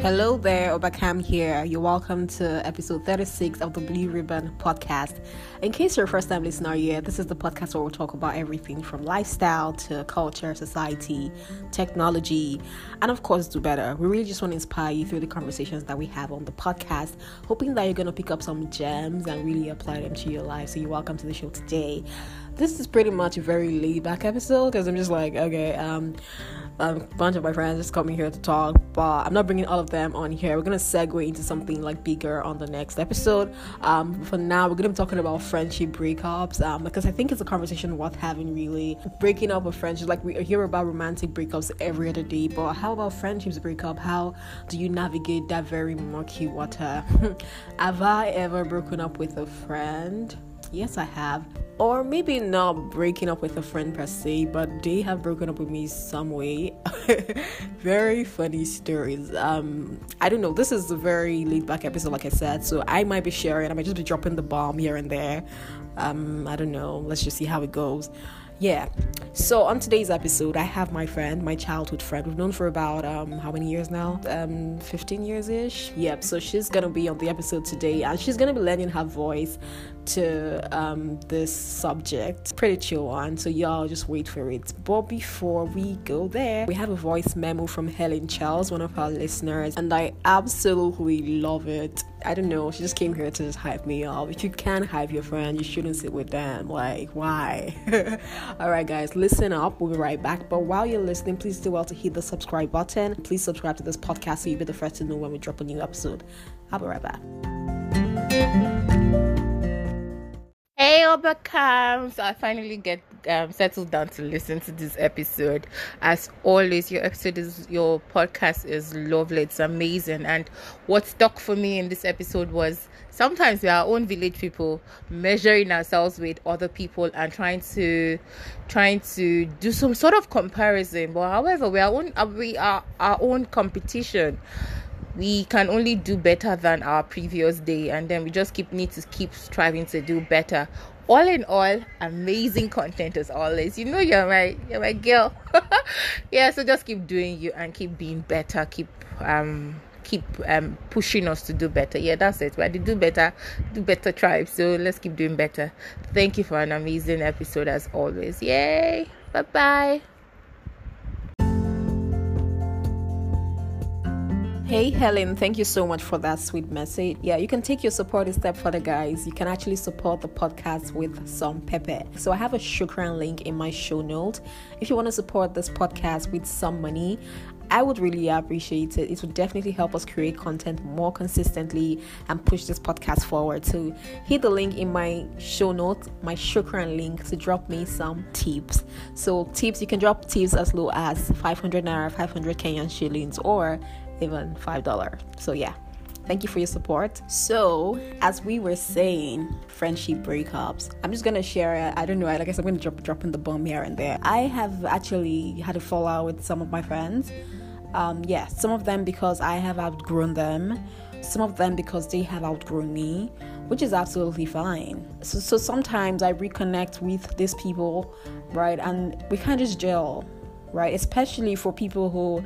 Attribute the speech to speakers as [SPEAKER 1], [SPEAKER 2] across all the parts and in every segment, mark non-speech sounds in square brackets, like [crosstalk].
[SPEAKER 1] Hello there, Obakam here. You're welcome to episode 36 of the Blue Ribbon podcast. In case you're a first time listener here, this is the podcast where we'll talk about everything from lifestyle to culture, society, technology, and of course, do better. We really just want to inspire you through the conversations that we have on the podcast, hoping that you're going to pick up some gems and really apply them to your life. So, you're welcome to the show today. This is pretty much a very laid back episode because I'm just like, okay, um, a bunch of my friends just coming here to talk, but I'm not bringing all of them on here. We're gonna segue into something like bigger on the next episode. Um, for now, we're gonna be talking about friendship breakups um, because I think it's a conversation worth having. Really, breaking up a friendship, like we hear about romantic breakups every other day, but how about friendships breakup? How do you navigate that very murky water? [laughs] Have I ever broken up with a friend? Yes, I have. Or maybe not breaking up with a friend per se, but they have broken up with me some way. [laughs] very funny stories. Um, I don't know. This is a very laid back episode, like I said, so I might be sharing. I might just be dropping the bomb here and there. Um, I don't know. Let's just see how it goes yeah so on today's episode i have my friend my childhood friend we've known for about um how many years now um 15 years ish yep so she's gonna be on the episode today and she's gonna be lending her voice to um this subject pretty chill one so y'all just wait for it but before we go there we have a voice memo from helen charles one of our listeners and i absolutely love it I don't know. She just came here to just hype me up. If you can hype your friend, you shouldn't sit with them. Like, why? [laughs] All right, guys, listen up. We'll be right back. But while you're listening, please do well to hit the subscribe button. Please subscribe to this podcast so you'll be the first to know when we drop a new episode. I'll be right back.
[SPEAKER 2] Hey, Obakam! So I finally get um, settled down to listen to this episode. As always, your episode is your podcast is lovely. It's amazing. And what stuck for me in this episode was sometimes we are our own village people measuring ourselves with other people and trying to trying to do some sort of comparison. But however, we are own we are our own competition we can only do better than our previous day and then we just keep need to keep striving to do better. All in all amazing content as always. You know you're my you're my girl. [laughs] Yeah so just keep doing you and keep being better. Keep um keep um pushing us to do better. Yeah that's it. To do better do better tribe so let's keep doing better. Thank you for an amazing episode as always. Yay. Bye bye
[SPEAKER 1] Hey Helen, thank you so much for that sweet message. Yeah, you can take your support a step further, guys. You can actually support the podcast with some pepper. So I have a Shukran link in my show note. If you want to support this podcast with some money, I would really appreciate it. It would definitely help us create content more consistently and push this podcast forward. So hit the link in my show notes, my Shukran link to drop me some tips. So tips, you can drop tips as low as 500 naira, 500 Kenyan shillings, or even $5. So, yeah, thank you for your support. So, as we were saying, friendship breakups. I'm just gonna share. I don't know. I guess I'm gonna drop dropping the bomb here and there. I have actually had a fallout with some of my friends. Um, yeah, some of them because I have outgrown them. Some of them because they have outgrown me, which is absolutely fine. So, so sometimes I reconnect with these people, right, and we of just gel right? Especially for people who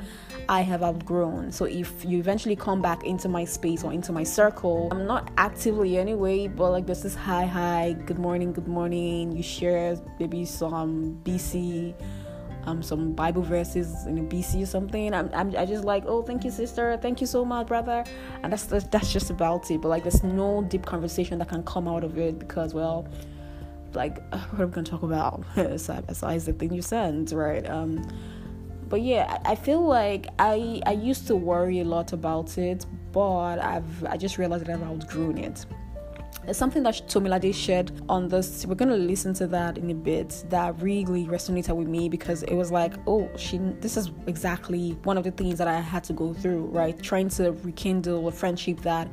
[SPEAKER 1] I have outgrown. So if you eventually come back into my space or into my circle, I'm not actively anyway, but like this is hi, hi, good morning, good morning. You share maybe some BC. Um, some Bible verses in a BC or something. I'm, I'm, I just like, oh, thank you, sister. Thank you so much, brother. And that's, that's that's just about it. But like, there's no deep conversation that can come out of it because, well, like [laughs] what we gonna talk about besides the thing you sent, right? Um, but yeah, I feel like I I used to worry a lot about it, but I've I just realized that I've outgrown it. There's something that Tomilade shared on this. We're gonna listen to that in a bit. That really resonated with me because it was like, oh, she. This is exactly one of the things that I had to go through, right? Trying to rekindle a friendship that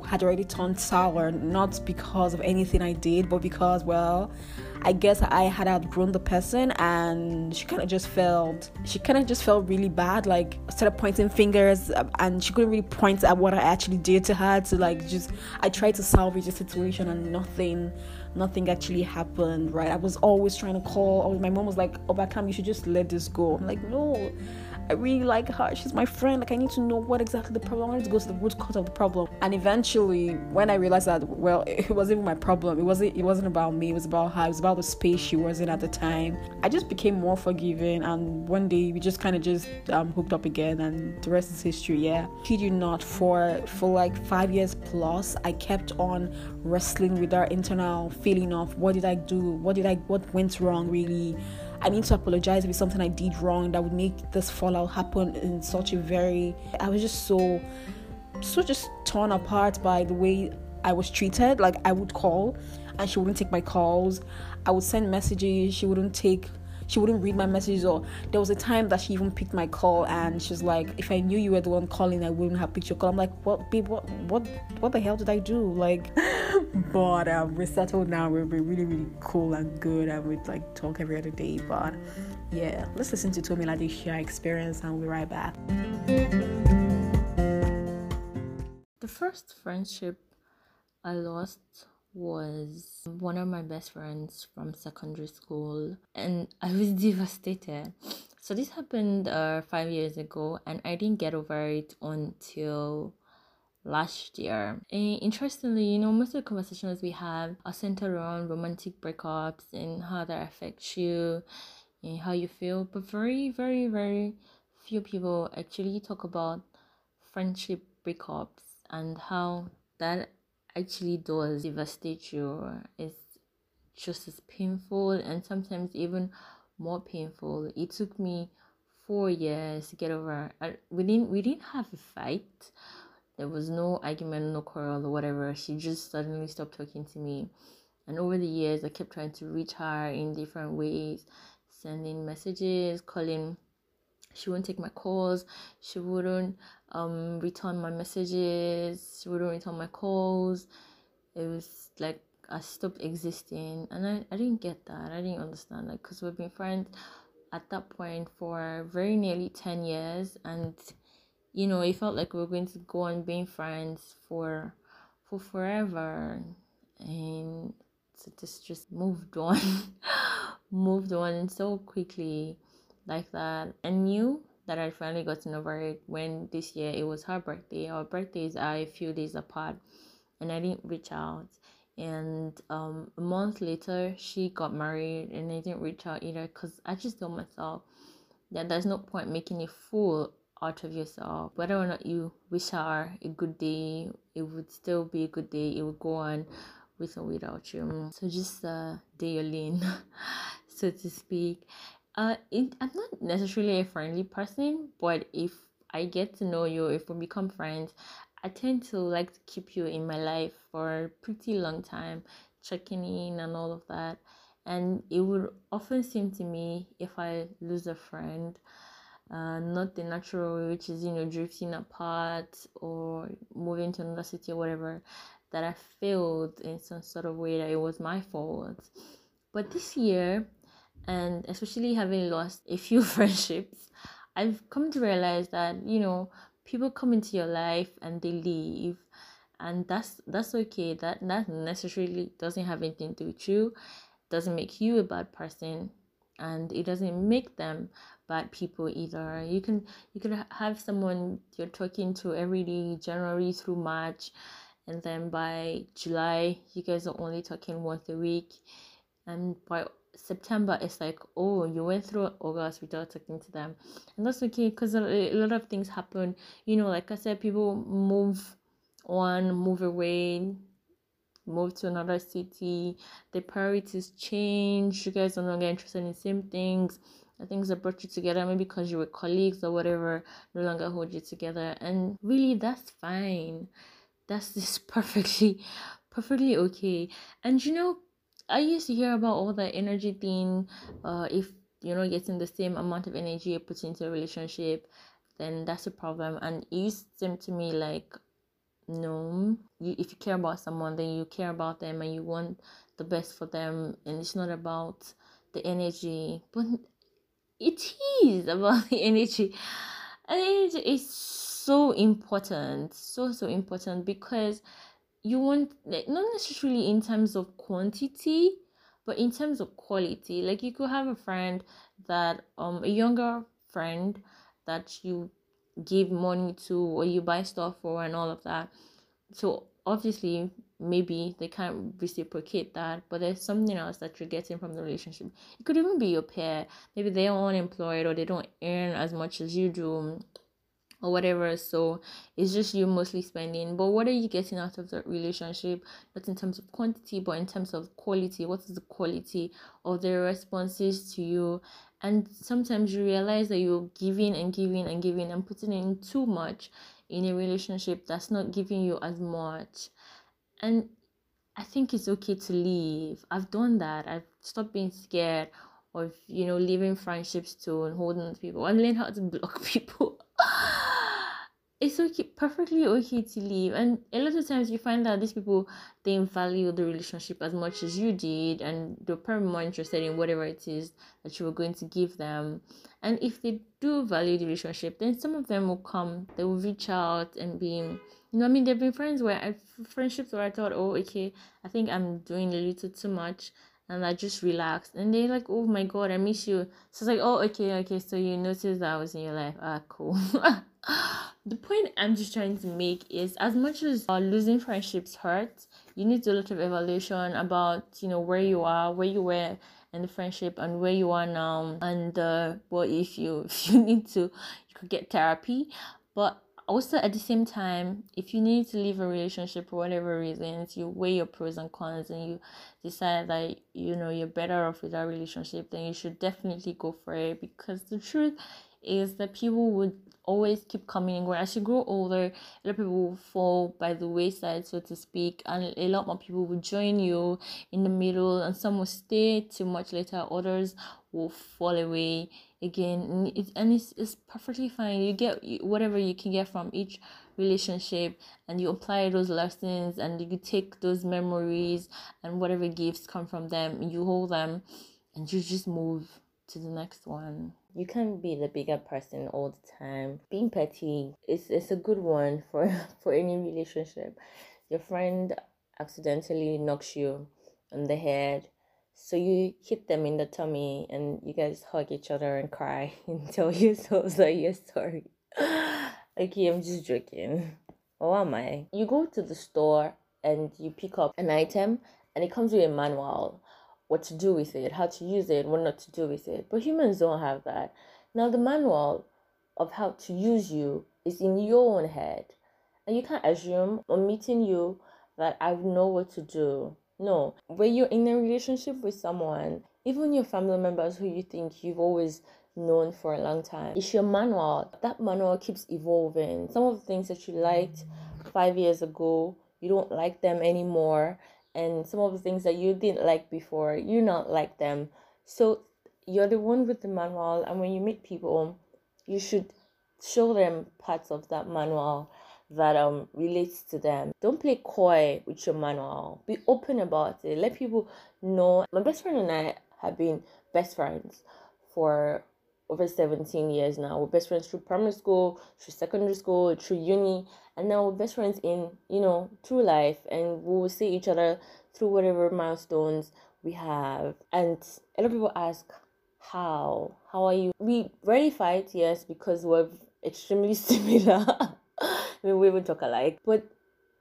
[SPEAKER 1] had already turned sour, not because of anything I did, but because, well, I guess I had outgrown the person and she kind of just felt, she kind of just felt really bad, like started pointing fingers uh, and she couldn't really point at what I actually did to her to like just, I tried to salvage the situation and nothing, nothing actually happened, right? I was always trying to call. My mom was like, Obakam, you should just let this go. I'm like, no, I really like her. She's my friend. Like, I need to know what exactly the problem. I wanted to go to the root cause of the problem. And eventually, when I realized that, well, [laughs] it wasn't even my problem. It wasn't. It wasn't about me. It was about her. It was about the space she was in at the time. I just became more forgiving. And one day, we just kind of just um, hooked up again, and the rest is history. Yeah, kid you not. For for like five years plus, I kept on wrestling with our internal feeling of what did I do? What did I? What went wrong? Really I need to apologize if it's something I did wrong that would make this fallout happen in such a very I was just so so just torn apart by the way I was treated. Like I would call and she wouldn't take my calls. I would send messages, she wouldn't take she wouldn't read my messages or there was a time that she even picked my call and she's like if i knew you were the one calling i wouldn't have picked your call i'm like what babe what what what the hell did i do like [laughs] but um, we're settled now. We're, really really cool and good and we like talk every other day but yeah. Let's listen to Tomi share experience and we'll be right back.
[SPEAKER 3] The first friendship i lost was one of my best friends from secondary school and I was [laughs] devastated. So this happened uh, 5 years ago and I didn't get over it until last year. And interestingly, you know, most of the conversations we have are centered around romantic breakups and how that affects you and how you feel, but very, very, very few people actually talk about friendship breakups and how that actually does devastate you. It's just as painful and sometimes even more painful. It took me four years to get over. I, we didn't we didn't have a fight. There was no argument, no quarrel or whatever. She just suddenly stopped talking to me. And over the years, I kept trying to reach her in different ways, sending messages, calling. She wouldn't take my calls. She wouldn't um return my messages she wouldn't return my calls it was like i stopped existing and i, I didn't get that i didn't understand that because we've been friends at that point for very nearly 10 years and you know it felt like we were going to go on being friends for for forever and so just just moved on [laughs] moved on so quickly like that and knew that I finally gotten over it when this year it was her birthday. Our birthdays are a few days apart, and I didn't reach out. And um, a month later, she got married, and I didn't reach out either because I just told myself that there's no point making a fool out of yourself. Whether or not you wish her a good day, it would still be a good day. It would go on with or without you. So just uh, day your [laughs] so to speak uh it, i'm not necessarily a friendly person but if i get to know you if we become friends i tend to like to keep you in my life for a pretty long time checking in and all of that and it would often seem to me if i lose a friend uh, not the natural way, which is you know drifting apart or moving to another city or whatever, that I failed in some sort of way that it was my fault. But this year, and especially having lost a few [laughs] friendships i've come to realize that you know people come into your life and they leave. And that's that's okay. That that necessarily doesn't have anything to do with you. Doesn't make you a bad person. And it doesn't make them bad people either you can you can have someone you're talking to every day january through march and then by july you guys are only talking once a week and by September, it's like, oh, you went through August without talking to them. And that's okay because a, lot of things happen. You know, like I said, people move on, move away, move to another city. The priorities change. You guys are no longer interested in the same things. The things that brought you together, maybe because you were colleagues or whatever, no longer hold you together. And really, that's fine. That's [laughs] just perfectly, perfectly okay. And you know, I used to hear about all the energy thing. Uh, if you're not getting the same amount of energy you put into a relationship, then that's a problem. And it used to seem to me like, no, you, if you care about someone, then you care about them and you want the best for them, and it's not about the energy, but it is about [laughs] the energy. And it is so important, so so important because you want like not necessarily in terms of quantity but in terms of quality like you could have a friend that um a younger friend that you give money to or you buy stuff for and all of that so obviously maybe they can't reciprocate that but there's something else that you're getting from the relationship. It could even be your pair maybe they're unemployed or they don't earn as much as you do or whatever. So it's just you mostly spending. But what are you getting out of the relationship? Not in terms of quantity but in terms of quality. What is the quality of their responses to you? And sometimes you realize that you're giving and giving and giving and putting in too much in a relationship that's not giving you as much and i think it's okay to leave. I've done that. I've stopped being scared of you know leaving friendships to and holding people i've learned how to block [laughs] people it's okay perfectly okay to leave and a lot of times you find that these people they value the relationship as much as you did and they're probably more interested in whatever it is that you were going to give them and if they do value the relationship then some of them will come they will reach out and be you know i mean there have been friends where i friendships where i thought oh okay i think i'm doing a little too much and I just relaxed. And they're like, oh my god, I miss you. So it's like, oh, okay, okay, so you noticed that I was in your life. Ah, cool. [laughs] the point I'm just trying to make is as much as uh, losing friendships hurt, you need a lot of evaluation about, you know, where you are, where you were in the friendship and where you are now. And uh, well, if you, [laughs] if you need to, you could get therapy. But also at the same time if you need to leave a relationship for whatever reasons you weigh your pros and cons and you decide that you know you're better off with that relationship then you should definitely go for it because the truth is that people would always keep coming and going. As you grow older a lot of people will fall by the wayside so to speak and a lot more people will join you in the middle and some will stay too much later others will fall away again. It, and it's, it's perfectly fine. You get whatever you can get from each relationship and you apply those lessons and you take those memories and whatever gifts come from them you hold them and you just move to the next one you can't be the bigger person all the time being petty is it's a good one for [laughs] for any relationship your friend accidentally knocks you on the head so you hit them in the tummy and you guys hug each other and cry and tell yourselves that you're sorry. [gasps] okay, I'm just joking. Or am I? You go to the store and you pick up an item and it comes with a manual what to do with it, how to use it, what not to do with it. But humans don't have that. Now the manual of how to use you is in your own head. And you can't assume on meeting you that I know what to do no, when you're in a relationship with someone, even your family members who you think you've always known for a long time, it's your manual. That manual keeps evolving. Some of the things that you liked five years ago, you don't like them anymore. And some of the things that you didn't like before, you not like them. So you're the one with the manual. And when you meet people, you should show them parts of that manual that um relates to them. Don't play coy with your manual. Be open about it. Let people know. My best friend and I have been best friends for over 17 years now. We're best friends through primary school, through secondary school, through uni, and now we're best friends in, you know, through life and we will see each other through whatever milestones we have. And a lot of people ask, How? How are you? We rarely fight, yes, because we're extremely [laughs] similar. I mean, we would talk alike, but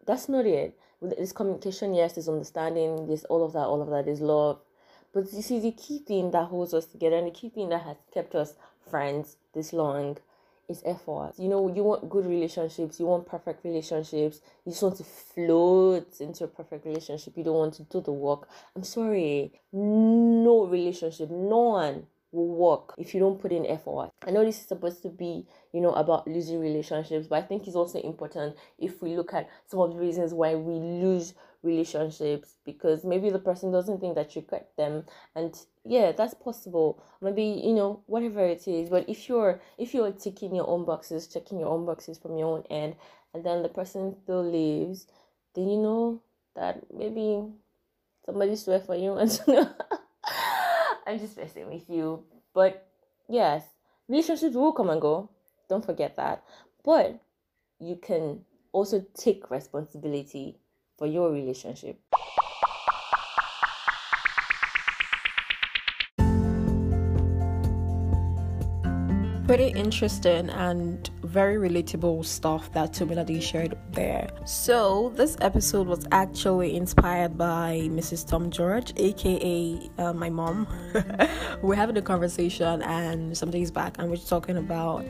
[SPEAKER 3] that's not it. There's communication, yes, there's understanding, there's all of that, all of that is love. But you see, the key thing that holds us together and the key thing that has kept us friends this long is effort. You know, you want good relationships, you want perfect relationships, you just want to float into a perfect relationship, you don't want to do the work. I'm sorry, no relationship, no one will work if you don't put in effort. I know this is supposed to be, you know, about losing relationships, but I think it's also important if we look at some of the reasons why we lose relationships because maybe the person doesn't think that you get them and yeah that's possible. Maybe you know whatever it is but if you're if you're ticking your own boxes checking your own boxes from your own end and then the person still leaves then you know that maybe somebody swear for you. [laughs] And I'm just messing with you. But yes, relationships will come and go. Don't forget that. But you can also take responsibility for your relationship.
[SPEAKER 1] Pretty interesting and very relatable stuff that Tomilade shared there. So, this episode was actually inspired by Mrs. Tom George, aka uh, my mom. [laughs] we're having a conversation, and some days back, and we're talking about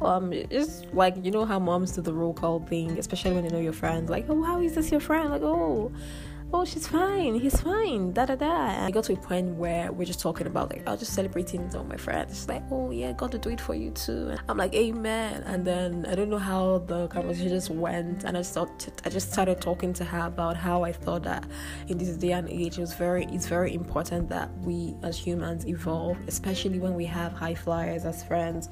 [SPEAKER 1] um it's like you know how moms do the roll call thing, especially when you know your friends, like, oh, how is this your friend? Like, oh, oh, she's fine, he's fine, da da da. And I got to a point where we're just talking about like, I was just celebrating with all my friends. Like, oh yeah, God to do it for you too. And I'm like, amen. And then I don't know how the conversation just went, and I just thought, I just started talking to her about how I thought that in this day and age, it was very, it's very important that we as humans evolve, especially when we have high flyers as friends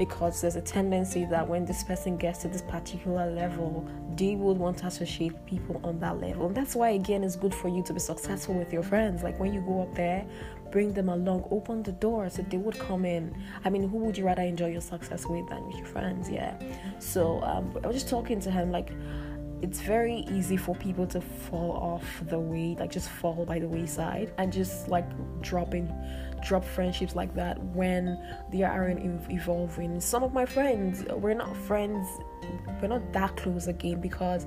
[SPEAKER 1] because there's a tendency that when this person gets to this particular level, they would want to associate people on that level. And that's why, again, it's good for you to be successful with your friends. Like when you go up there, bring them along, open the door so they would come in. I mean, who would you rather enjoy your success with than with your friends? Yeah. So um, I was just talking to him, like, it's very easy for people to fall off the way, like just fall by the wayside and just like dropping drop friendships like that when they aren't evolving. Some of my friends, we're not friends, we're not that close again because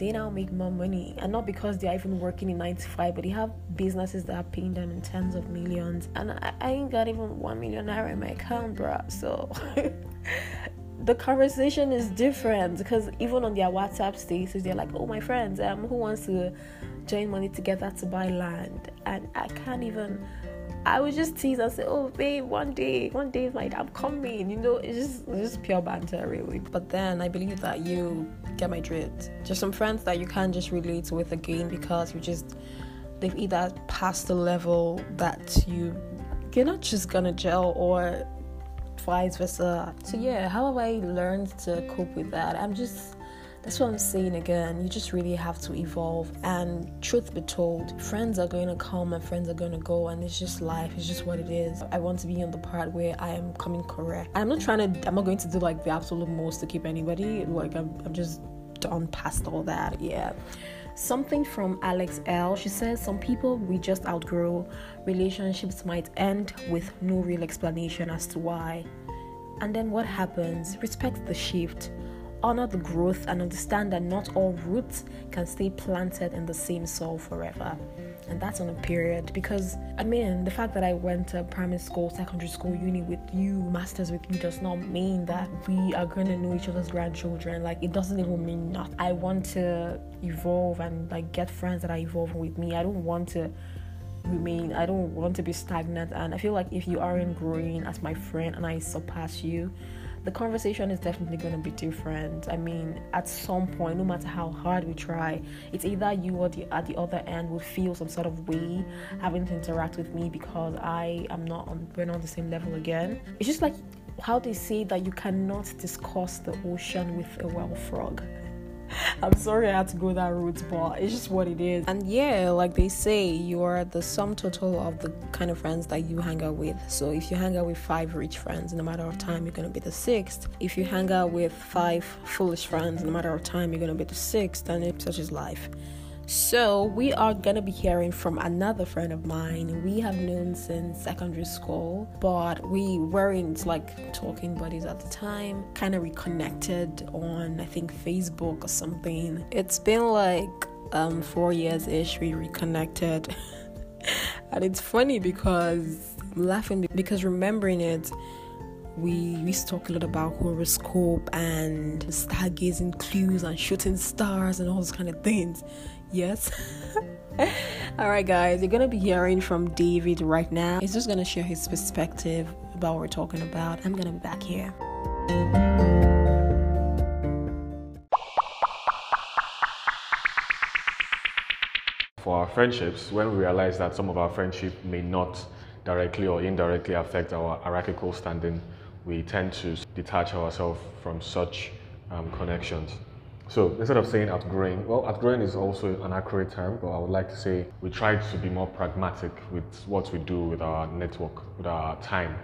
[SPEAKER 1] they now make more money. And not because they're even working in 95 but they have businesses that are paying them in tens of millions. And I, I ain't got even one million naira in my account bruh so [laughs] the conversation is different. Because even on their WhatsApp status they're like oh my friends um who wants to join money together to buy land? And I can't even I would just tease and say, "Oh, babe, one day, one day, like I'm coming." You know, it's just it's just pure banter, really. But then I believe that you get my drift. Just some friends that you can't just relate with again because you just they've either passed the level that you you're not just gonna gel or vice versa. So yeah, how have I learned to cope with that? I'm just that's what I'm saying again. You just really have to evolve. And truth be told, friends are going to come and friends are going to go, and it's just life. It's just what it is. I want to be on the part where I am coming correct. I'm not trying to. I'm not going to do like the absolute most to keep anybody. Like I'm. I'm just done past all that. Yeah. Something from Alex L. She says some people we just outgrow. Relationships might end with no real explanation as to why. And then what happens? Respect the shift honor the growth and understand that not all roots can stay planted in the same soil forever. And that's on a period because I mean, the fact that I went to primary school, secondary school, uni with you, masters with you does not mean that we are going to know each other's grandchildren. Like, it doesn't even mean nothing. I want to evolve and like get friends that are evolving with me. I don't want to remain i don't want to be stagnant and i feel like if you aren't growing as my friend and i surpass you the conversation is definitely going to be different. I mean, at some point, no matter how hard we try, it's either you or the at the other end will feel some sort of way having to interact with me because I am not on we're not on the same level again. It's just like how they say that you cannot discuss the ocean with a well frog. I'm sorry I had to go that route, but it's just what it is. And yeah, like they say, you are the sum total of the kind of friends that you hang out with. So if you hang out with five rich friends, in a matter of time, you're gonna be the sixth. If you hang out with five foolish friends, in a matter of time, you're gonna be the sixth, and it, such is life. So, we are gonna be hearing from another friend of mine. We have known since secondary school, but we weren't like talking buddies at the time. Kind of reconnected on, I think, Facebook or something. It's been like um, four years ish, we reconnected. [laughs] and it's funny because I'm laughing because remembering it we used to talk a lot about horoscope and stargazing clues and shooting stars and all those kind of things. Yes. [laughs] All right, guys, you're gonna be hearing from David right now. He's just gonna share his perspective about what we're talking about. I'm gonna be back here.
[SPEAKER 4] For our friendships, when we realize that some of our friendship may not directly or indirectly affect our hierarchical standing, we tend to detach ourselves from such um, connections. So instead of saying outgrowing, well, outgrowing is also an accurate term, but I would like to say we try to be more pragmatic with what we do with our network, with our time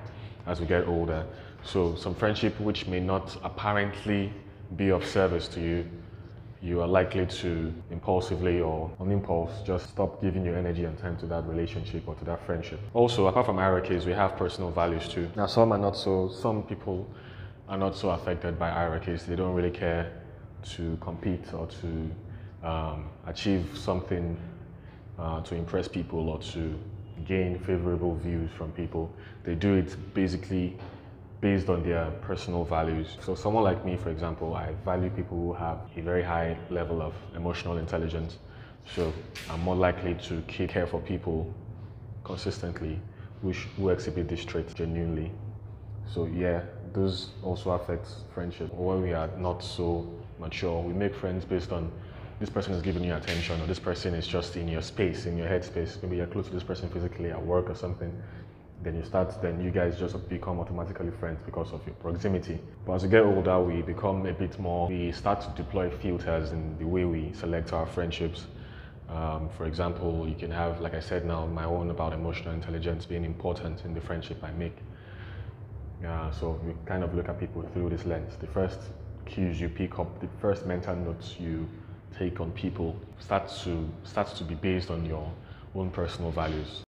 [SPEAKER 4] as we get older. So some friendship which may not apparently be of service to you, you are likely to impulsively or on impulse just stop giving your energy and time to that relationship or to that friendship. Also, apart from hierarchies, we have personal values too. Now, some are not so, some people are not so affected by hierarchies. They don't really care to compete or to um, achieve something uh, to impress people or to gain favorable views from people. They do it basically based on their personal values. So, someone like me, for example, I value people who have a very high level of emotional intelligence. So, I'm more likely to care for people consistently who, who exhibit this trait genuinely. So, yeah, those also affect friendship. When we are not so mature, we make friends based on this person is giving you attention or this person is just in your space, in your headspace. Maybe you're close to this person physically at work or something. Then you start, then you guys just become automatically friends because of your proximity. But as we get older, we become a bit more, we start to deploy filters in the way we select our friendships. Um, for example, you can have, like I said now, my own about emotional intelligence being important in the friendship I make. Yeah, so we kind of look at people through this lens. The first cues you pick up, the first mental notes you take on people starts to starts to be based on your own personal values.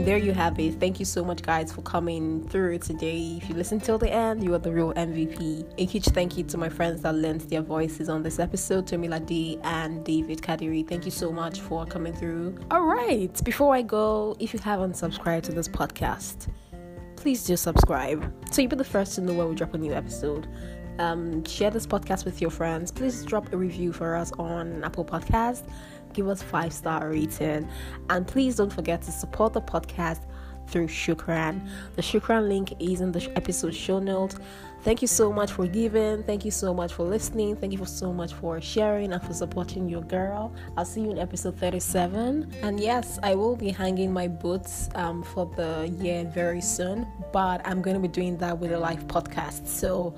[SPEAKER 1] And there you have it. Thank you so much, guys, for coming through today. If you listen till the end, you are the real MVP. A huge thank you to my friends that lent their voices on this episode, Tomilade and David Kadiri. Thank you so much for coming through. All right, before I go, if you haven't subscribed to this podcast, please do subscribe so you'll be the first to know when we drop a new episode. Um, share this podcast with your friends. Please drop a review for us on Apple Podcast. Give us five star rating, and please don't forget to support the podcast through Shukran. The Shukran link is in the episode show notes. Thank you so much for giving. Thank you so much for listening. Thank you for so much for sharing and for supporting your girl. I'll see you in episode 37. And yes, I will be hanging my boots um, for the year very soon, but I'm going to be doing that with a live podcast. So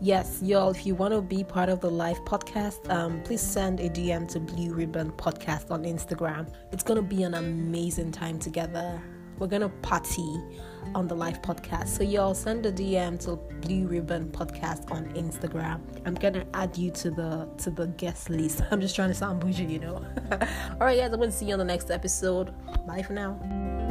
[SPEAKER 1] yes, y'all, if you want to be part of the live podcast, um, please send a DM to Blue Ribbon Podcast on Instagram. It's going to be an amazing time together. We're going to party on the live podcast. So, y'all, send a DM to Blue Ribbon Podcast on Instagram. I'm going to add you to the to the guest list. [laughs] I'm just trying to sound bougie, you know. [laughs] All right, guys, I'm going to see you on the next episode. Bye for now.